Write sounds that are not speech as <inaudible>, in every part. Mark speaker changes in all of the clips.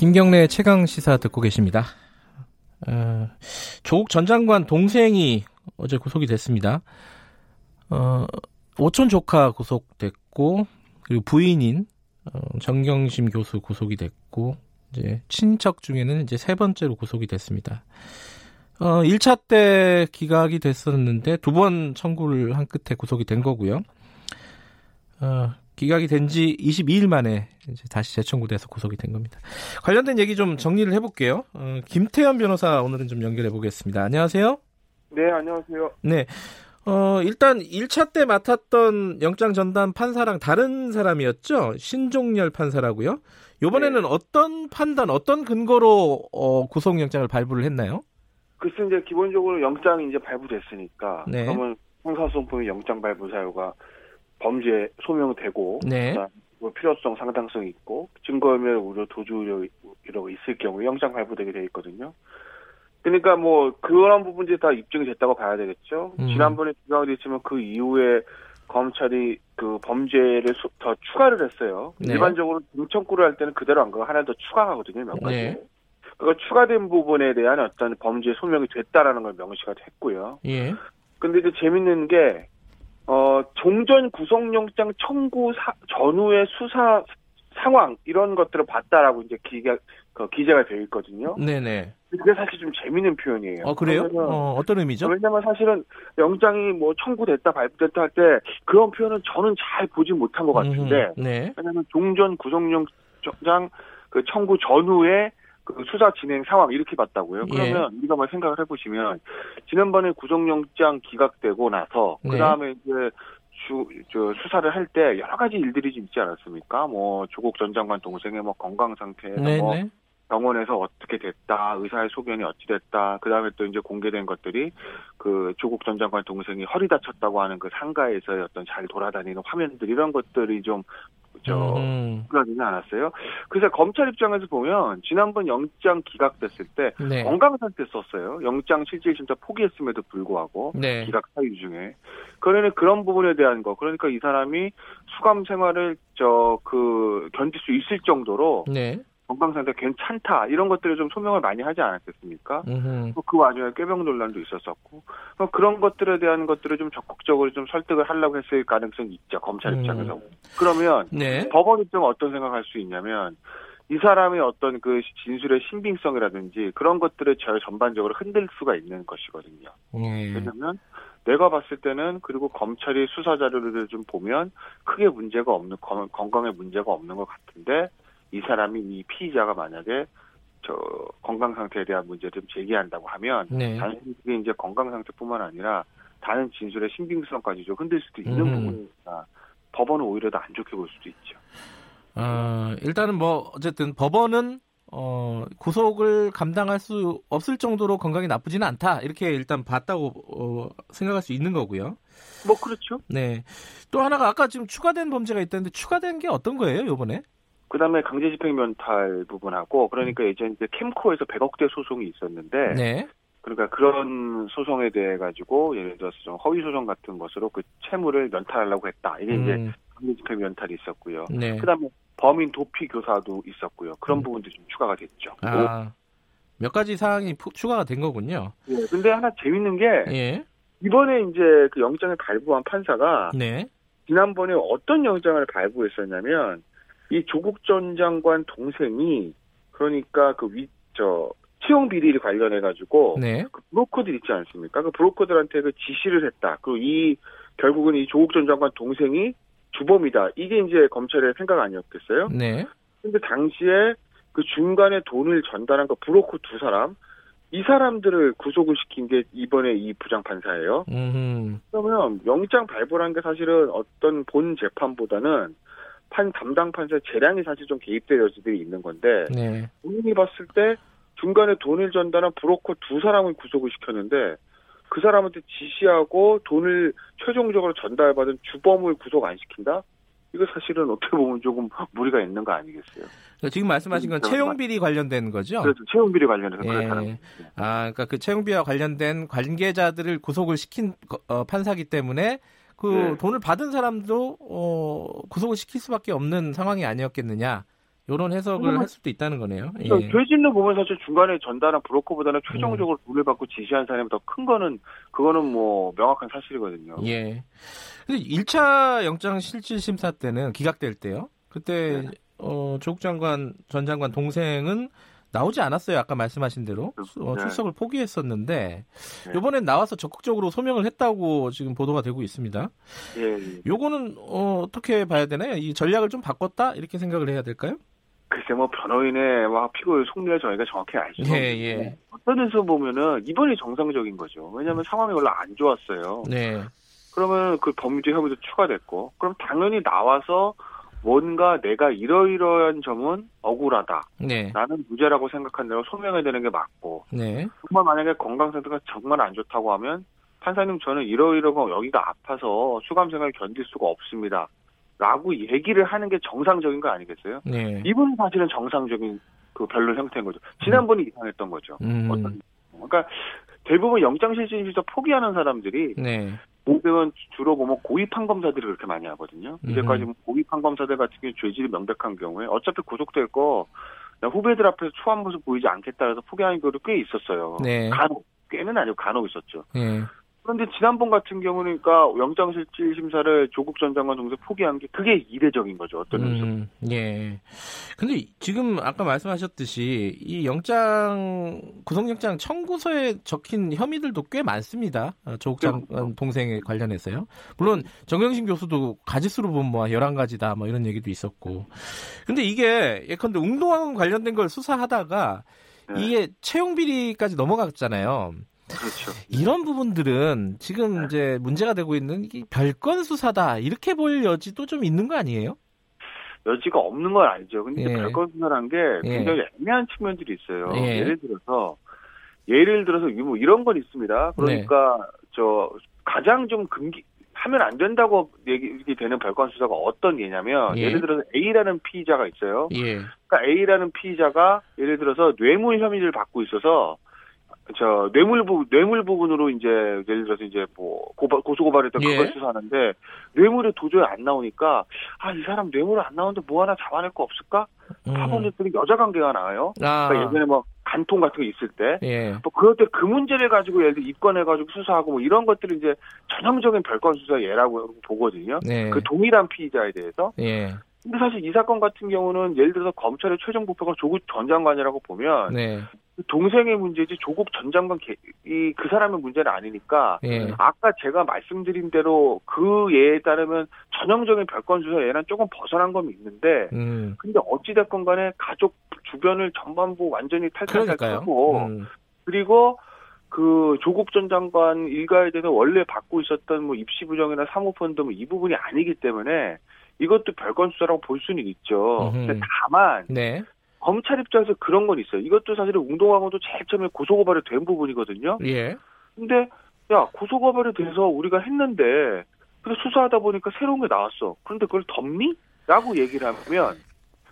Speaker 1: 김경래의 최강 시사 듣고 계십니다. 어, 조국 전 장관 동생이 어제 구속이 됐습니다. 어, 오촌 조카 구속됐고 그리고 부인인 어, 정경심 교수 구속이 됐고 이제 친척 중에는 이제 세 번째로 구속이 됐습니다. 어, 1차 때 기각이 됐었는데 두 번 청구를 한 끝에 구속이 된 거고요. 어, 기각이 된 지 22일 만에 이제 다시 재청구돼서 구속이 된 겁니다. 관련된 얘기 좀 정리를 해볼게요. 어, 김태현 변호사 오늘은 좀 연결해 보겠습니다. 안녕하세요.
Speaker 2: 네, 안녕하세요.
Speaker 1: 네. 어, 일단 1차 때 맡았던 영장 전담 판사랑 다른 사람이었죠? 신종렬 판사라고요. 요번에는 네. 어떤 판단, 어떤 근거로 어, 구속영장을 발부를 했나요?
Speaker 2: 글쎄 이제 기본적으로 영장이 이제 발부됐으니까 네. 그러면 형사소송법의 영장 발부 사유가 범죄 소명되고 네. 뭐 필요성 상당성이 있고 증거면 우려 도주 우려 이러고 있을 경우 영장 발부되게 돼 있거든요. 그러니까 뭐 그런 부분들이 다 입증이 됐다고 봐야 되겠죠. 음. 지난번에 기각이 됐지만 그 이후에 검찰이 그 범죄를 수, 더 추가를 했어요. 네. 일반적으로 등청구를 할 때는 그대로 안 가고 하나 더 추가하거든요, 몇 가지. 네. 그 추가된 부분에 대한 어떤 범죄 소명이 됐다라는 걸 명시가 됐고요. 예. 근데 이제 재밌는 게, 어, 종전 구속영장 청구 사, 전후의 수사 상황, 이런 것들을 봤다라고 이제 기가, 그 기재가 되어 있거든요. 네네. 그게 사실 좀 재밌는 표현이에요.
Speaker 1: 어, 그래요? 어, 어떤 의미죠?
Speaker 2: 왜냐면 사실은 영장이 뭐 청구됐다, 발부됐다 할 때 그런 표현은 저는 잘 보지 못한 것 같은데. 음, 네. 왜냐면 종전 구속영장 그 청구 전후에 그 수사 진행 상황 이렇게 봤다고요. 예. 그러면 예. 우리가 뭐 생각을 해보시면 지난번에 구속영장 기각되고 나서 네. 그 다음에 이제 주, 저 수사를 할 때 여러 가지 일들이 좀 있지 않았습니까? 뭐 조국 전 장관 동생의 뭐 건강 상태, 네, 뭐 네. 병원에서 어떻게 됐다, 의사의 소견이 어찌 됐다, 그 다음에 또 이제 공개된 것들이 그 조국 전 장관 동생이 허리 다쳤다고 하는 그 상가에서의 어떤 잘 돌아다니는 화면들 이런 것들이 좀 저, 음. 되지 않았어요? 그래서 검찰 입장에서 보면, 지난번 영장 기각됐을 때, 네. 건강 상태 썼어요. 영장 실질 심사 포기했음에도 불구하고, 네. 기각 사유 중에. 그러니 그런 부분에 대한 거, 그러니까 이 사람이 수감 생활을, 저, 그, 견딜 수 있을 정도로, 네. 건강 상태 괜찮다 이런 것들을 좀 소명을 많이 하지 않았겠습니까? 그 와중에 꾀병 논란도 있었었고 뭐 그런 것들에 대한 것들을 좀 적극적으로 좀 설득을 하려고 했을 가능성이 있죠 검찰 음. 입장에서. 음. 그러면 네. 법원 입장은 어떤 생각할 수 있냐면 이 사람의 어떤 그 진술의 신빙성이라든지 그런 것들을 저 전반적으로 흔들 수가 있는 것이거든요. 음. 왜냐하면 내가 봤을 때는 그리고 검찰이 수사 자료를 좀 보면 크게 문제가 없는 건강에 문제가 없는 것 같은데 이 사람이 이 피의자가 만약에 저 건강 상태에 대한 문제를 제기한다고 하면 네. 단순히 그게 이제 건강 상태뿐만 아니라 다른 진술의 신빙성까지 좀 흔들 수도 있는 음. 부분이니까 법원은 오히려 더 안 좋게 볼 수도 있죠.
Speaker 1: 어, 일단은 뭐 어쨌든 법원은 어, 구속을 감당할 수 없을 정도로 건강이 나쁘지는 않다 이렇게 일단 봤다고 어, 생각할 수 있는 거고요.
Speaker 2: 뭐 그렇죠.
Speaker 1: 네. 또 하나가 아까 지금 추가된 범죄가 있다는데 추가된 게 어떤 거예요, 이번에?
Speaker 2: 그다음에 강제 집행 면탈 부분하고 그러니까 예전 이제 캠코에서 100억대 소송이 있었는데 네. 그러니까 그런 소송에 대해 가지고 예를 들어서 좀 허위 소송 같은 것으로 그 채무를 면탈하려고 했다. 이게 음. 이제 강제 집행 면탈이 있었고요. 네. 그다음에 범인 도피 교사도 있었고요. 그런 음. 부분도 좀 추가가 됐죠.
Speaker 1: 아, 몇 가지 사항이 추가가 된 거군요.
Speaker 2: 네. 근데 하나 재밌는 게 예. 이번에 이제 그 영장을 발부한 판사가 네. 지난번에 어떤 영장을 발부했었냐면 이 조국 전 장관 동생이 그러니까 그 위 저 채용 비리를 관련해 가지고 네. 그 브로커들 있지 않습니까? 그 브로커들한테 그 지시를 했다. 그리고 이 결국은 이 조국 전 장관 동생이 주범이다. 이게 이제 검찰의 생각 아니었겠어요? 네. 근데 당시에 그 중간에 돈을 전달한 그 브로커 두 사람 이 사람들을 구속을 시킨 게 이번에 이 부장 판사예요. 음흠. 그러면 영장 발부란 게 사실은 어떤 본 재판보다는 판 담당 판사 재량이 사실 좀 개입될 여지들이 있는 건데 네. 본인이 봤을 때 중간에 돈을 전달한 브로커 두 사람을 구속을 시켰는데 그 사람한테 지시하고 돈을 최종적으로 전달받은 주범을 구속 안 시킨다? 이거 사실은 어떻게 보면 조금 무리가 있는 거 아니겠어요?
Speaker 1: 그러니까 지금 말씀하신 건 채용 비리 관련된 거죠?
Speaker 2: 그렇죠. 채용 비리 관련해서
Speaker 1: 예. 그렇다는 아, 그러니까 그 채용 비리와 관련된 관계자들을 구속을 시킨 어, 판사기 때문에 그 네. 돈을 받은 사람도 어, 구속을 시킬 수밖에 없는 상황이 아니었겠느냐? 이런 해석을 할 수도 있다는 거네요.
Speaker 2: 예. 죄 짓는 보면 사실 중간에 전달한 브로커보다는 최종적으로 음. 돈을 받고 지시한 사람이 더 큰 거는 그거는 뭐 명확한 사실이거든요.
Speaker 1: 예. 근데 1차 영장 실질 심사 때는 기각될 때요. 그때 네. 어, 조국 장관 전 장관 동생은 나오지 않았어요. 아까 말씀하신 대로 어, 네. 출석을 포기했었는데 네. 이번엔 나와서 적극적으로 소명을 했다고 지금 보도가 되고 있습니다. 예. 예. 요거는 어, 어떻게 봐야 되나요? 이 전략을 좀 바꿨다 이렇게 생각을 해야 될까요?
Speaker 2: 글쎄 뭐 변호인의 막 피고의 속내를 저희가 정확히 없는데 예, 예. 어떤 데서 보면은 이번이 정상적인 거죠. 왜냐하면 상황이 원래 안 좋았어요. 네. 그러면 그 범죄 혐의도 추가됐고 그럼 당연히 나와서 뭔가 내가 이러이러한 점은 억울하다. 네. 나는 무죄라고 생각한다고 소명해야 되는 게 맞고. 네. 정말 만약에 건강 상태가 정말 안 좋다고 하면 판사님 저는 이러이러고 여기가 아파서 수감 생활 견딜 수가 없습니다. 라고 얘기를 하는 게 정상적인 거 아니겠어요? 네. 이분은 사실은 정상적인 그 변론 형태인 거죠. 지난번이 음. 이상했던 거죠. 음. 어떤, 그러니까 대부분 영장실질심에서 포기하는 사람들이 네. 보면 주로 보면 고위 판 검사들이 그렇게 많이 하거든요. 음. 이제까지 고위 판 검사들 같은 경우 죄질이 명백한 경우에 어차피 구속될 거 후배들 앞에서 초한 모습 보이지 않겠다 해서 포기하는 경우도 꽤 있었어요. 네. 간혹 꽤는 아니고 간혹 있었죠. 네. 그런데 지난번 같은 경우는 그러니까 영장실질 심사를 조국 전 장관 동생 포기한 게 그게 이례적인 거죠. 어떤 의미에서. 음,
Speaker 1: 예. 근데 지금 아까 말씀하셨듯이 이 영장 구속영장 청구서에 적힌 혐의들도 꽤 많습니다. 어, 조국 장관 그렇죠. 동생에 관련해서요. 물론 정영신 교수도 가지수로 보면 뭐 11가지다 뭐 이런 얘기도 있었고. 근데 이게 예컨대 웅동왕 관련된 걸 수사하다가 네. 이게 채용 비리까지 넘어갔잖아요. 그렇죠. 이런 부분들은 지금 네. 이제 문제가 되고 있는 별건 수사다 이렇게 볼 여지도 좀 있는 거 아니에요?
Speaker 2: 여지가 없는 건 아니죠. 근데 예. 별건 수사란 게 예. 굉장히 예. 애매한 측면들이 있어요. 예. 예를 들어서 예를 들어서 뭐 이런 건 있습니다. 그러니까 네. 저 가장 좀 금기 하면 안 된다고 얘기 되는 별건 수사가 어떤 예냐면 예. 를 들어서 A라는 피의자가 있어요. 예. 그러니까 A라는 피의자가 예를 들어서 뇌물 혐의를 받고 있어서 저 뇌물 부 뇌물 부분으로 이제 예를 들어서 이제 뭐 고발 고소 고발했던 예. 그걸 수사하는데 뇌물이 도저히 안 나오니까 아 이 사람 뇌물 안 나오는데 뭐 하나 잡아낼 거 없을까? 음. 파보냈더니 여자 관계가 나와요. 아. 그러니까 예전에 뭐 간통 같은 거 있을 때, 예. 뭐 그럴 때 그 문제를 가지고 예를 들어 입건해가지고 수사하고 뭐 이런 것들이 이제 전형적인 별건 수사 예라고 보거든요. 네. 그 동일한 피의자에 대해서. 예. 근데 사실 이 사건 같은 경우는 예를 들어서 검찰의 최종 목표가 조국 전 장관이라고 보면 네. 동생의 문제지 조국 전 장관 이 그 사람의 문제는 아니니까 예. 아까 제가 말씀드린 대로 그 예에 따르면 전형적인 별건 수사 예는 조금 벗어난 건 있는데 음. 근데 어찌 됐건 간에 가족 주변을 전반부 완전히 탈탈탈하고 음. 그리고 그 조국 전 장관 일가에 대해서 원래 받고 있었던 뭐 입시 부정이나 사모펀드 뭐 이 부분이 아니기 때문에 이것도 별건 수사라고 볼 수는 있죠. 근데 다만 네. 검찰 입장에서 그런 건 있어요. 이것도 사실은 운동하고도 제일 처음에 고소고발이 된 부분이거든요. 예. 근데 야 고소고발이 돼서 우리가 했는데 근데 수사하다 보니까 새로운 게 나왔어. 그런데 그걸 덮니? 라고 얘기를 하면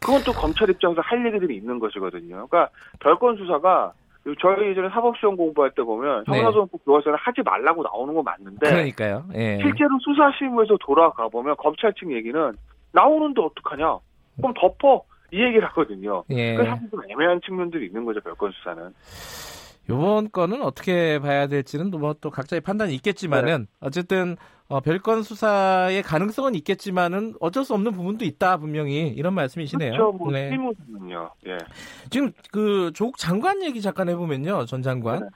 Speaker 2: 그건 또 검찰 입장에서 할 얘기들이 있는 것이거든요. 그러니까 별건 수사가 저희 예전에 사법시험 공부할 때 보면 네. 형사소송법 교과서는 하지 말라고 나오는 건 맞는데
Speaker 1: 그러니까요. 예.
Speaker 2: 실제로 수사실무에서 돌아가 보면 검찰 측 얘기는 나오는데 어떡하냐? 그럼 덮어. 이 얘기를 하거든요. 예. 그래서 좀 애매한 측면들이 있는 거죠, 별건 수사는.
Speaker 1: 요번 건은 어떻게 봐야 될지는 뭐 또 각자의 판단이 있겠지만은 네. 어쨌든 어, 별건 수사의 가능성은 있겠지만은 어쩔 수 없는 부분도 있다 분명히 이런 말씀이시네요.
Speaker 2: 그렇죠. 뭐 네. 실무는요. 예.
Speaker 1: 지금 그 조국 장관 얘기 잠깐 해보면요, 전 장관. 네.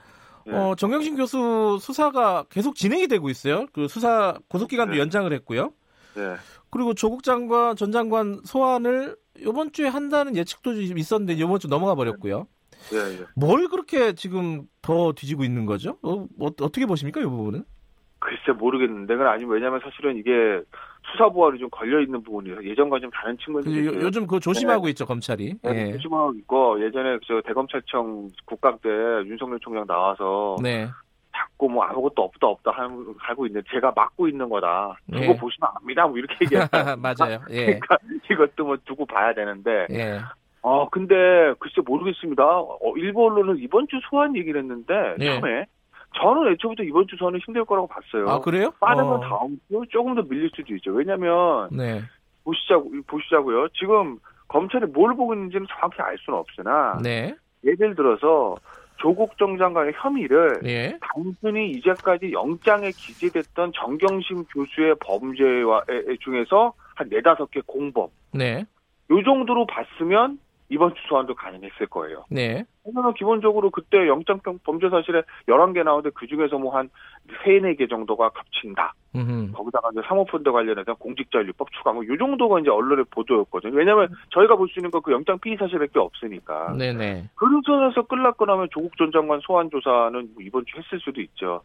Speaker 1: 네. 어, 정영신 교수 수사가 계속 진행이 되고 있어요. 그 수사 고속 기간도 네. 연장을 했고요. 네. 그리고 조국 장관 전 장관 소환을 이번 주에 한다는 예측도 있었는데 이번 주 넘어가 버렸고요. 예, 예. 뭘 그렇게 지금 더 뒤지고 있는 거죠? 어, 어 떻게 보십니까, 이 부분은?
Speaker 2: 글쎄 모르겠는데 그건 아니면 왜냐하면 사실은 이게 수사 보안이 좀 걸려 있는 부분이라서 예전과 좀 다른 측면이
Speaker 1: 요, 요즘 그거 조심하고 네. 있죠 검찰이.
Speaker 2: 네, 예. 조심하고 있고 예전에 저 대검찰청 국감 때 윤석열 총장 나와서 네. 자꾸 뭐 아무것도 없다 없다 하고 있는데 제가 막고 있는 거다. 두고 예. 보시면 압니다. 뭐 이렇게 얘기했어요. <laughs>
Speaker 1: 맞아요. 예.
Speaker 2: 그러니까 이것도 뭐 두고 봐야 되는데.
Speaker 1: 예.
Speaker 2: 어 근데 글쎄 모르겠습니다. 어, 일부 언론은 이번 주 소환 얘기를 했는데 예. 처음에 저는 애초부터 이번 주 저는 힘들 거라고 봤어요.
Speaker 1: 아 그래요?
Speaker 2: 빠르면
Speaker 1: 어.
Speaker 2: 다음 주 조금 더 밀릴 수도 있죠. 왜냐면
Speaker 1: 네.
Speaker 2: 보시자고 보시자고요. 지금 검찰이 뭘 보고 있는지는 정확히 알 수는 없으나
Speaker 1: 네.
Speaker 2: 예를 들어서 조국 정 장관의 혐의를
Speaker 1: 예.
Speaker 2: 단순히 이제까지 영장에 기재됐던 정경심 교수의 범죄와 중에서 한 네다섯 개 공범.
Speaker 1: 네.
Speaker 2: 요 정도로 봤으면 이번 주 소환도 가능했을 거예요.
Speaker 1: 네.
Speaker 2: 왜냐면 기본적으로 그때 영장 범죄 사실에 11개 나오는데 그 중에서 뭐 한 3, 4개 정도가 겹친다.
Speaker 1: 음흠.
Speaker 2: 거기다가 이제 사모펀드 관련해서 공직자윤리법 추가 뭐요 정도가 이제 언론의 보도였거든요. 왜냐면 저희가 볼 수 있는 거그 영장 피의 사실밖에 없으니까.
Speaker 1: 네네.
Speaker 2: 그런 선에서 끌락고 나면 조국 전 장관 소환 조사는 뭐 이번 주 했을 수도 있죠.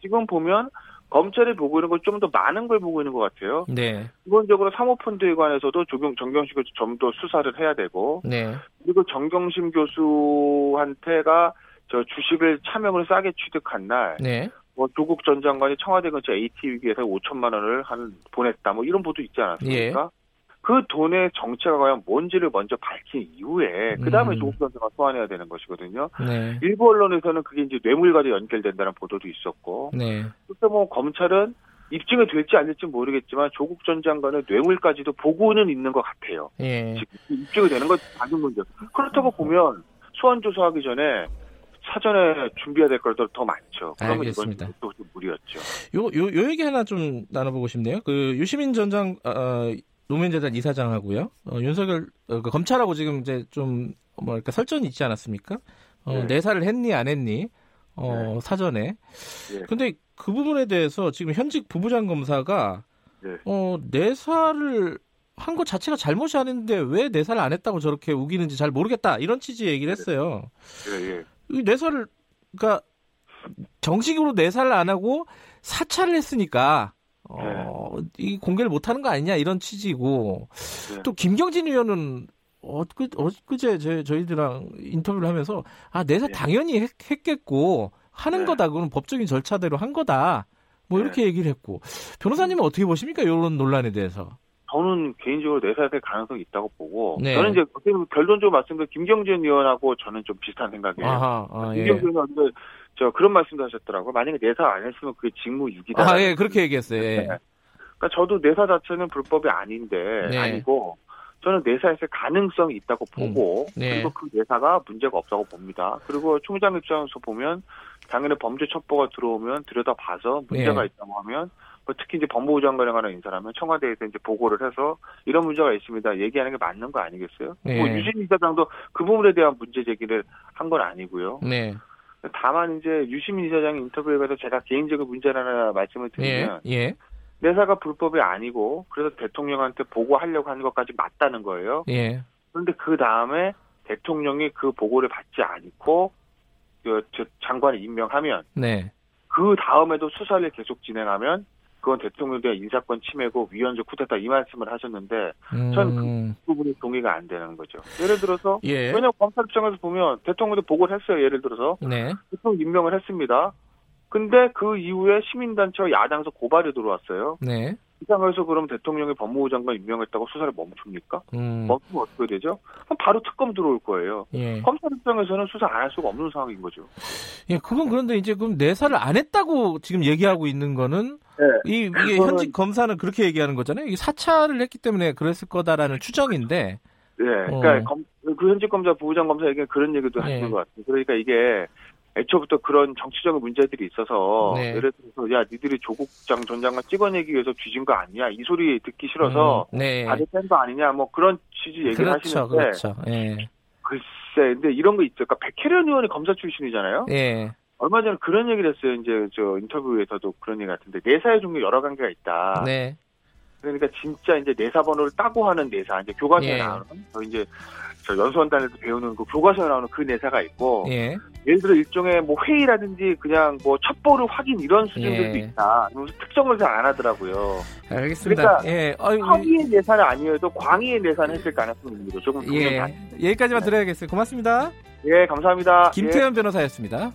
Speaker 2: 지금 보면 검찰이 보고 있는 건좀더 많은 걸 보고 있는 것 같아요.
Speaker 1: 네.
Speaker 2: 기본적으로 사모펀드에 관해서도 조경 정경심 교수 좀 더 수사를 해야 되고,
Speaker 1: 네.
Speaker 2: 그리고 정경심 교수한테가 저 주식을 차명을 싸게 취득한 날,
Speaker 1: 네.
Speaker 2: 뭐 조국 전 장관이 청와대 근처 AT 위기에서 5천만 원을 한 보냈다, 뭐 이런 보도 있지 않았습니까? 예. 그 돈의 정체가 과연 뭔지를 먼저 밝힌 이후에 그 다음에 음. 조국 전 장관 소환해야 되는 것이거든요.
Speaker 1: 네.
Speaker 2: 일부 언론에서는 그게 이제 뇌물과도 연결된다는 보도도 있었고,
Speaker 1: 네.
Speaker 2: 그때 뭐 검찰은 입증이 될지 안 될지 모르겠지만 조국 전 장관의 뇌물까지도 보고는 있는 것 같아요.
Speaker 1: 예.
Speaker 2: 입증이 되는 건 작은 문제. 그렇다고 보면 소환 조사하기 전에 사전에 준비해야 될 것도 더 많죠. 그러면
Speaker 1: 알겠습니다.
Speaker 2: 이건 또 무리였죠.
Speaker 1: 요, 요, 요 얘기 하나 좀 나눠보고 싶네요. 그 유시민 전 장, 어, 노무현 재단 이사장하고요. 어, 윤석열 어, 그 검찰하고 지금 이제 좀 뭐랄까 설전이 있지 않았습니까? 어, 네. 내사를 했니 안 했니? 어, 네. 사전에. 네. 근데 그 부분에 대해서 지금 현직 부부장 검사가
Speaker 2: 네.
Speaker 1: 어, 내사를 한 것 자체가 잘못이 아닌데 왜 내사를 안 했다고 저렇게 우기는지 잘 모르겠다 이런 취지의 얘기를 했어요.
Speaker 2: 예, 예.
Speaker 1: 이 내사를 그러니까 정식으로 내사를 안 하고 사찰을 했으니까 어, 네. 이 공개를 못하는 거 아니냐 이런 취지고 네. 또 김경진 의원은 엊그 엊그제 제 저희들랑 인터뷰를 하면서 아 내사 네. 당연히 했, 겠고 하는 네. 거다 그건 법적인 절차대로 한 거다 뭐 네. 이렇게 얘기를 했고 변호사님은 어떻게 보십니까 이런 논란에 대해서?
Speaker 2: 저는 개인적으로 내사될 가능성이 있다고 보고
Speaker 1: 네.
Speaker 2: 저는 이제 결론적으로 말씀드린 김경진 의원하고 저는 좀 비슷한 생각이에요.
Speaker 1: 아하, 아,
Speaker 2: 예. 김경진 의원은 저 그런 말씀도 하셨더라고요. 만약에 내사 안 했으면 그게 직무유기다.
Speaker 1: 아, 예, 그렇게 얘기했어요. 예.
Speaker 2: 그러니까 저도 내사 자체는 불법이 아닌데
Speaker 1: 네.
Speaker 2: 아니고 저는 내사했을 가능성이 있다고 보고
Speaker 1: 음. 네.
Speaker 2: 그리고 그 내사가 문제가 없다고 봅니다. 그리고 총장 입장에서 보면 당연히 범죄 첩보가 들어오면 들여다봐서 문제가
Speaker 1: 네.
Speaker 2: 있다고 하면 뭐 특히 이제 법무부 장관에 관한 인사라면 청와대에서 이제 보고를 해서 이런 문제가 있습니다. 얘기하는 게 맞는 거 아니겠어요?
Speaker 1: 네.
Speaker 2: 뭐 유신 이사장도 그 부분에 대한 문제 제기를 한 건 아니고요.
Speaker 1: 네.
Speaker 2: 다만 이제 유시민 이사장 인터뷰에 가서 제가 개인적인 문제를 하나 말씀을 드리면
Speaker 1: 예. 예.
Speaker 2: 내사가 불법이 아니고 그래서 대통령한테 보고하려고 하는 것까지 맞다는 거예요.
Speaker 1: 예.
Speaker 2: 그런데 그 다음에 대통령이 그 보고를 받지 않고 그 장관을 임명하면
Speaker 1: 네.
Speaker 2: 그 다음에도 수사를 계속 진행하면 그건 대통령에 대한 인사권 침해고 위헌적 쿠데타 이 말씀을 하셨는데
Speaker 1: 음.
Speaker 2: 전그 부분이 동의가 안 되는 거죠. 예를 들어서
Speaker 1: 예.
Speaker 2: 왜냐하면 검찰 입장에서 보면 대통령도 보고를 했어요. 예를 들어서
Speaker 1: 네.
Speaker 2: 대통령 임명을 했습니다. 근데 그 이후에 시민단체와 야당에서 고발이 들어왔어요.
Speaker 1: 네.
Speaker 2: 이 상황에서 그럼 대통령이 법무부 장관 임명했다고 수사를 멈춥니까?
Speaker 1: 음.
Speaker 2: 멈추면 어떻게 되죠? 그럼 바로 특검 들어올 거예요.
Speaker 1: 예.
Speaker 2: 검찰 입장에서는 수사 안 할 수가 없는 상황인 거죠.
Speaker 1: 예, 그건 그런데 이제 그럼 내사를 안 했다고 지금 얘기하고 있는 거는
Speaker 2: 네.
Speaker 1: 이, 이게 현직 검사는 그렇게 얘기하는 거잖아요. 이 사찰을 했기 때문에 그랬을 거다라는 추정인데.
Speaker 2: 네, 그러니까 어. 검, 그 현직 검사 부부장 검사 에게 그런 얘기도
Speaker 1: 네.
Speaker 2: 하시는 것 같아요. 그러니까 이게 애초부터 그런 정치적인 문제들이 있어서
Speaker 1: 네.
Speaker 2: 예를 들어서 야 니들이 조국장 전 장관 찍어내기 위해서 뒤진 거 아니야 이 소리 듣기 싫어서
Speaker 1: 음, 네.
Speaker 2: 다들 뺀거 아니냐 뭐 그런 취지 얘기를
Speaker 1: 그렇죠,
Speaker 2: 하시는데
Speaker 1: 그렇죠. 예.
Speaker 2: 글쎄 근데 이런 거 있죠. 그러니까 백혜련 의원이 검사 출신이잖아요.
Speaker 1: 예.
Speaker 2: 얼마 전에 그런 얘기를 했어요. 이제 저 인터뷰에서도 그런 얘기 같은데 내사의 종류 여러 관계가 있다.
Speaker 1: 네.
Speaker 2: 그러니까 진짜 이제 내사 번호를 따고 하는 내사 이제 교과서에
Speaker 1: 예.
Speaker 2: 나오는 저 이제 저 연수원단에서 배우는 그 교과서에 나오는 그 내사가 있고 예. 예를 들어 일종의 뭐 회의라든지 그냥 뭐 첩보를 확인 이런 수준들도 예. 있다. 특정을 잘 안 하더라고요.
Speaker 1: 알겠습니다.
Speaker 2: 그러니까 예. 허위의 내사는 아니어도 광의의 내사는 했을 가능성이 있는 조금
Speaker 1: 예. 여기까지만 들어야겠어요. 고맙습니다.
Speaker 2: 예, 감사합니다.
Speaker 1: 김태현 예. 변호사였습니다.